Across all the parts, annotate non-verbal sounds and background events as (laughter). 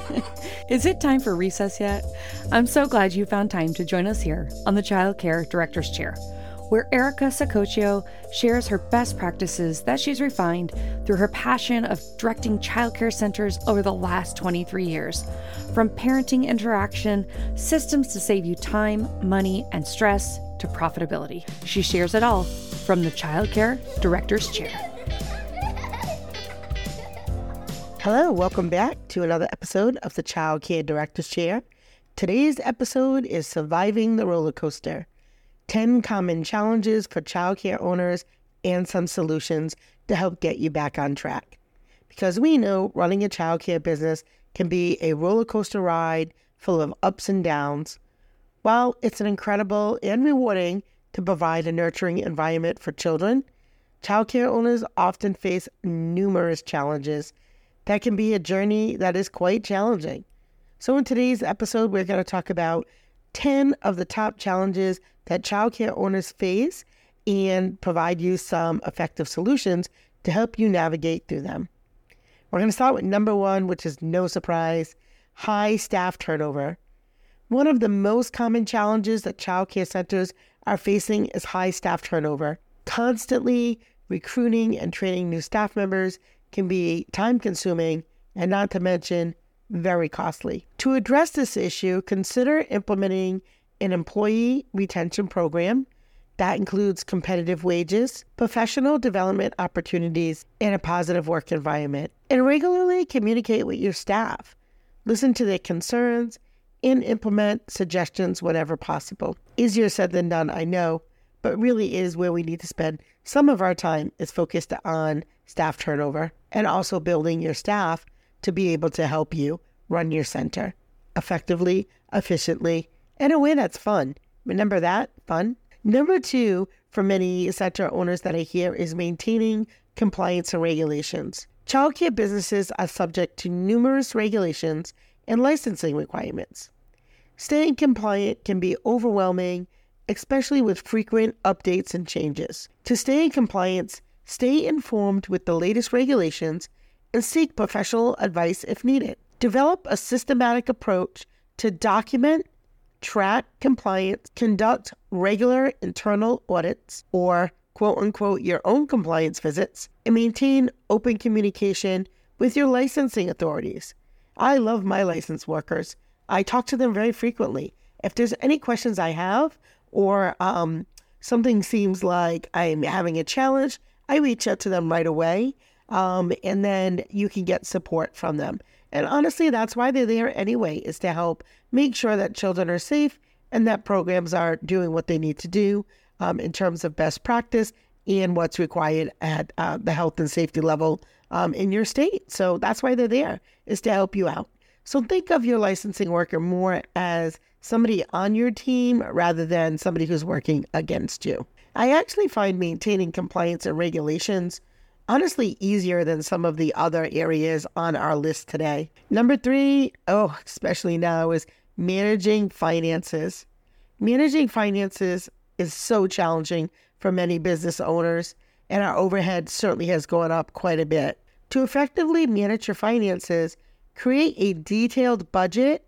(laughs) Is it time for recess yet? I'm so glad you found time to join us here on the Child Care Director's Chair, where Erica Sacoccio shares her best practices that she's refined through her passion of directing childcare centers over the last 23 years. From parenting interaction, systems to save you time, money, and stress, to profitability. She shares it all from the Child Care Director's Chair. Hello, welcome back to another episode of the Child Care Director's Chair. Today's episode is Surviving the Roller Coaster 10 Common Challenges for Childcare Owners and some solutions to help get you back on track. Because we know running a childcare business can be a roller coaster ride full of ups and downs. While it's an incredible and rewarding to provide a nurturing environment for children, childcare owners often face numerous challenges that can be a journey that is quite challenging. So, in today's episode, we're going to talk about 10 of the top challenges that childcare owners face and provide you some effective solutions to help you navigate through them. We're going to start with number one, which is no surprise high staff turnover. One of the most common challenges that childcare centers are facing is high staff turnover. Constantly recruiting and training new staff members can be time consuming and not to mention very costly. To address this issue, consider implementing an employee retention program that includes competitive wages, professional development opportunities, and a positive work environment. And regularly communicate with your staff. Listen to their concerns and implement suggestions whenever possible. Easier said than done, I know, but really is where we need to spend some of our time is focused on staff turnover and also building your staff to be able to help you run your center effectively, efficiently, in a way that's fun. Remember that? Fun. Number two, for many center owners that I hear, is maintaining compliance and regulations. Childcare businesses are subject to numerous regulations and licensing requirements. Staying compliant can be overwhelming especially with frequent updates and changes. To stay in compliance, stay informed with the latest regulations and seek professional advice if needed. Develop a systematic approach to document, track compliance, conduct regular internal audits or quote unquote your own compliance visits, and maintain open communication with your licensing authorities. I love my license workers. I talk to them very frequently. If there's any questions I have or um, something seems like I'm having a challenge, I reach out to them right away. Um, and then you can get support from them. And honestly, that's why they're there anyway, is to help make sure that children are safe and that programs are doing what they need to do um, in terms of best practice and what's required at uh, the health and safety level um, in your state. So that's why they're there, is to help you out. So think of your licensing worker more as somebody on your team rather than somebody who's working against you. I actually find maintaining compliance and regulations honestly easier than some of the other areas on our list today. Number three, oh, especially now, is managing finances. Managing finances is so challenging for many business owners, and our overhead certainly has gone up quite a bit. To effectively manage your finances, create a detailed budget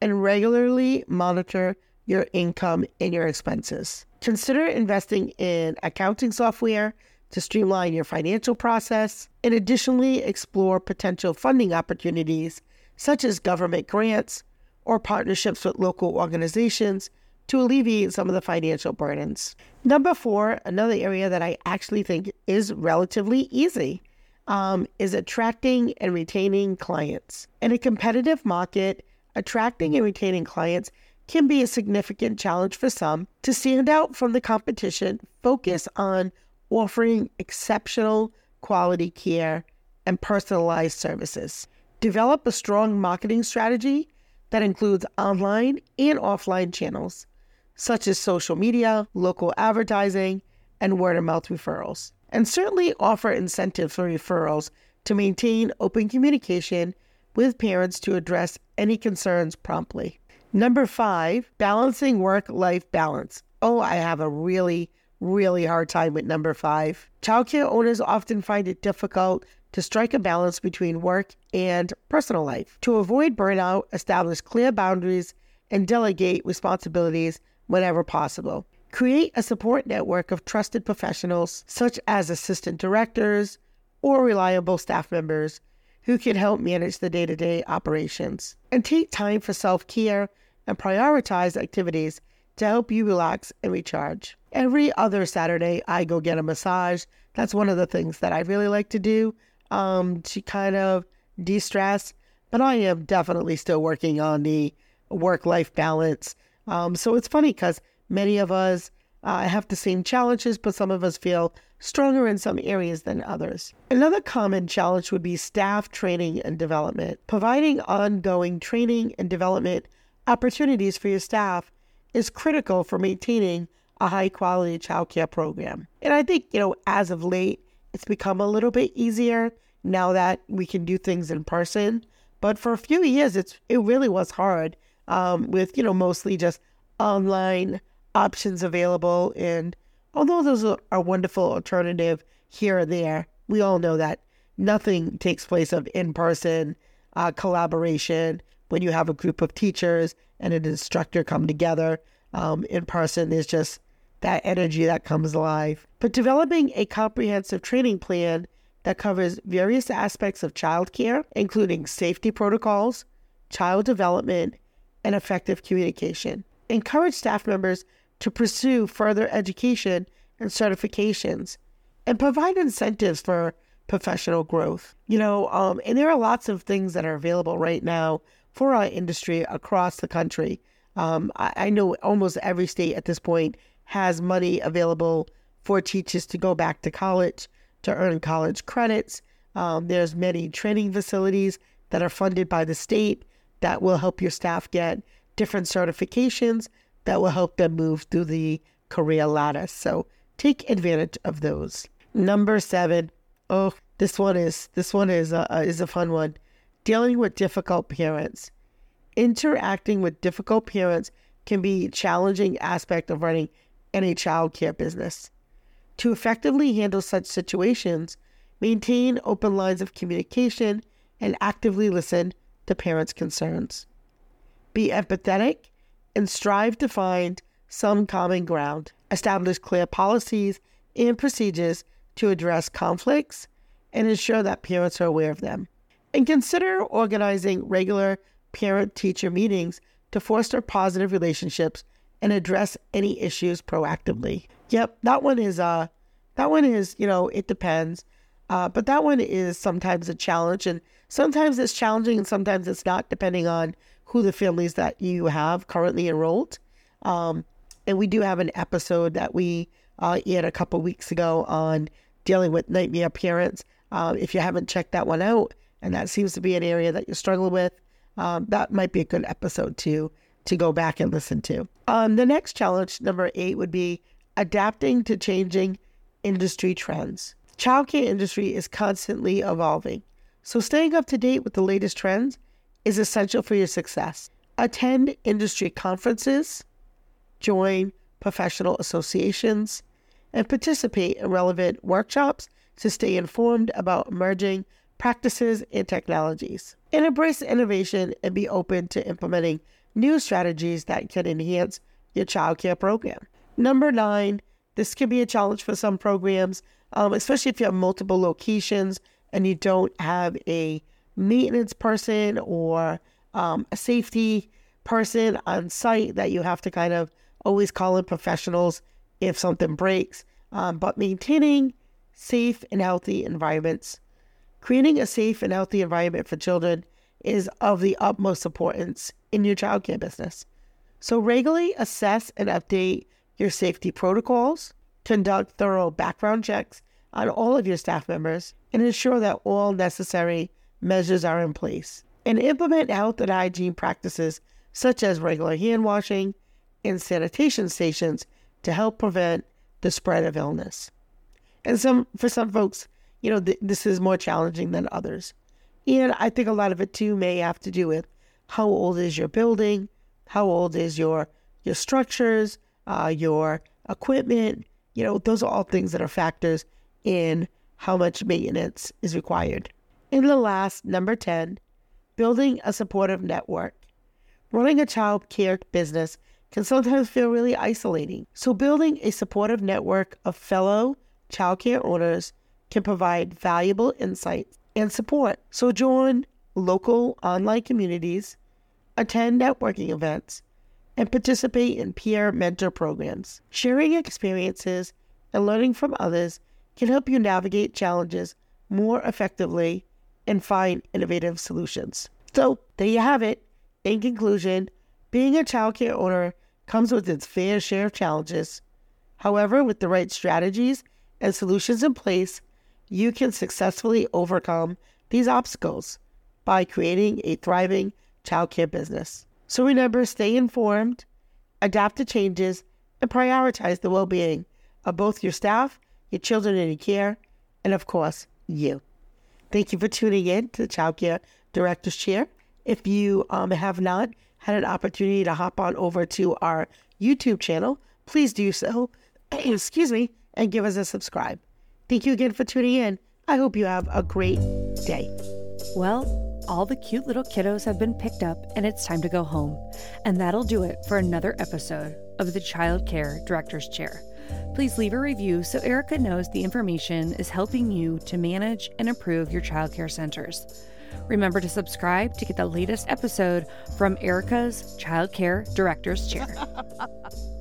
and regularly monitor your income and your expenses. Consider investing in accounting software to streamline your financial process and additionally explore potential funding opportunities such as government grants or partnerships with local organizations to alleviate some of the financial burdens. Number four, another area that I actually think is relatively easy, um, is attracting and retaining clients. In a competitive market, attracting and retaining clients can be a significant challenge for some. To stand out from the competition, focus on offering exceptional quality care and personalized services. Develop a strong marketing strategy that includes online and offline channels, such as social media, local advertising, and word of mouth referrals. And certainly offer incentives for referrals to maintain open communication with parents to address any concerns promptly. Number five, balancing work life balance. Oh, I have a really, really hard time with number five. Childcare owners often find it difficult to strike a balance between work and personal life. To avoid burnout, establish clear boundaries and delegate responsibilities whenever possible. Create a support network of trusted professionals, such as assistant directors or reliable staff members, who can help manage the day to day operations. And take time for self care and prioritize activities to help you relax and recharge. Every other Saturday, I go get a massage. That's one of the things that I really like to do um, to kind of de stress. But I am definitely still working on the work life balance. Um, so it's funny because many of us uh, have the same challenges, but some of us feel stronger in some areas than others. Another common challenge would be staff training and development. Providing ongoing training and development opportunities for your staff is critical for maintaining a high quality childcare program. And I think, you know, as of late, it's become a little bit easier now that we can do things in person. But for a few years, it's it really was hard um, with, you know, mostly just online options available. And although those are a wonderful alternative here and there, we all know that nothing takes place of in person uh, collaboration when you have a group of teachers and an instructor come together um, in person. There's just that energy that comes alive. But developing a comprehensive training plan that covers various aspects of childcare, including safety protocols, child development, and effective communication. Encourage staff members to pursue further education and certifications and provide incentives for professional growth. You know, um, and there are lots of things that are available right now for our industry across the country. Um, I, I know almost every state at this point has money available for teachers to go back to college to earn college credits. Um, there's many training facilities that are funded by the state that will help your staff get different certifications that will help them move through the career ladder. So take advantage of those. Number seven. Oh, this one is this one is a, is a fun one. Dealing with difficult parents. Interacting with difficult parents can be a challenging aspect of running any child care business. To effectively handle such situations, maintain open lines of communication and actively listen to parents' concerns. Be empathetic and strive to find some common ground. Establish clear policies and procedures to address conflicts and ensure that parents are aware of them. And consider organizing regular parent teacher meetings to foster positive relationships and address any issues proactively. Yep, that one is uh that one is, you know, it depends. Uh, but that one is sometimes a challenge and sometimes it's challenging and sometimes it's not depending on who the families that you have currently enrolled. Um, and we do have an episode that we uh, aired a couple weeks ago on dealing with nightmare parents. Uh, if you haven't checked that one out, and that seems to be an area that you struggle with, um, that might be a good episode to to go back and listen to. Um, the next challenge, number eight, would be adapting to changing industry trends. Childcare industry is constantly evolving, so staying up to date with the latest trends is essential for your success. Attend industry conferences, join professional associations, and participate in relevant workshops to stay informed about emerging practices and technologies. And embrace innovation and be open to implementing new strategies that can enhance your childcare program. Number nine, this can be a challenge for some programs, um, especially if you have multiple locations and you don't have a maintenance person or um, a safety person on site that you have to kind of always call in professionals if something breaks. Um, but maintaining safe and healthy environments, creating a safe and healthy environment for children is of the utmost importance in your childcare business. So, regularly assess and update your safety protocols, conduct thorough background checks on all of your staff members, and ensure that all necessary measures are in place. And implement health and hygiene practices such as regular hand washing and sanitation stations to help prevent the spread of illness. And some for some folks, you know, th- this is more challenging than others. And I think a lot of it too may have to do with how old is your building, how old is your your structures, uh, your equipment. You know, those are all things that are factors in how much maintenance is required. In the last, number 10, building a supportive network. Running a child care business can sometimes feel really isolating. So, building a supportive network of fellow childcare owners can provide valuable insights and support. So, join local online communities, attend networking events, and participate in peer mentor programs. Sharing experiences and learning from others can help you navigate challenges more effectively and find innovative solutions. So, there you have it. In conclusion, being a childcare owner comes with its fair share of challenges. However, with the right strategies and solutions in place, you can successfully overcome these obstacles by creating a thriving childcare business. So remember, stay informed, adapt to changes, and prioritize the well being of both your staff, your children in your care, and of course, you. Thank you for tuning in to the Childcare Director's Chair. If you um, have not had an opportunity to hop on over to our YouTube channel, please do so. (clears throat) Excuse me, and give us a subscribe. Thank you again for tuning in. I hope you have a great day. Well, all the cute little kiddos have been picked up and it's time to go home. And that'll do it for another episode of the Child Care Director's Chair. Please leave a review so Erica knows the information is helping you to manage and improve your childcare centers. Remember to subscribe to get the latest episode from Erica's Child Care Director's Chair. (laughs)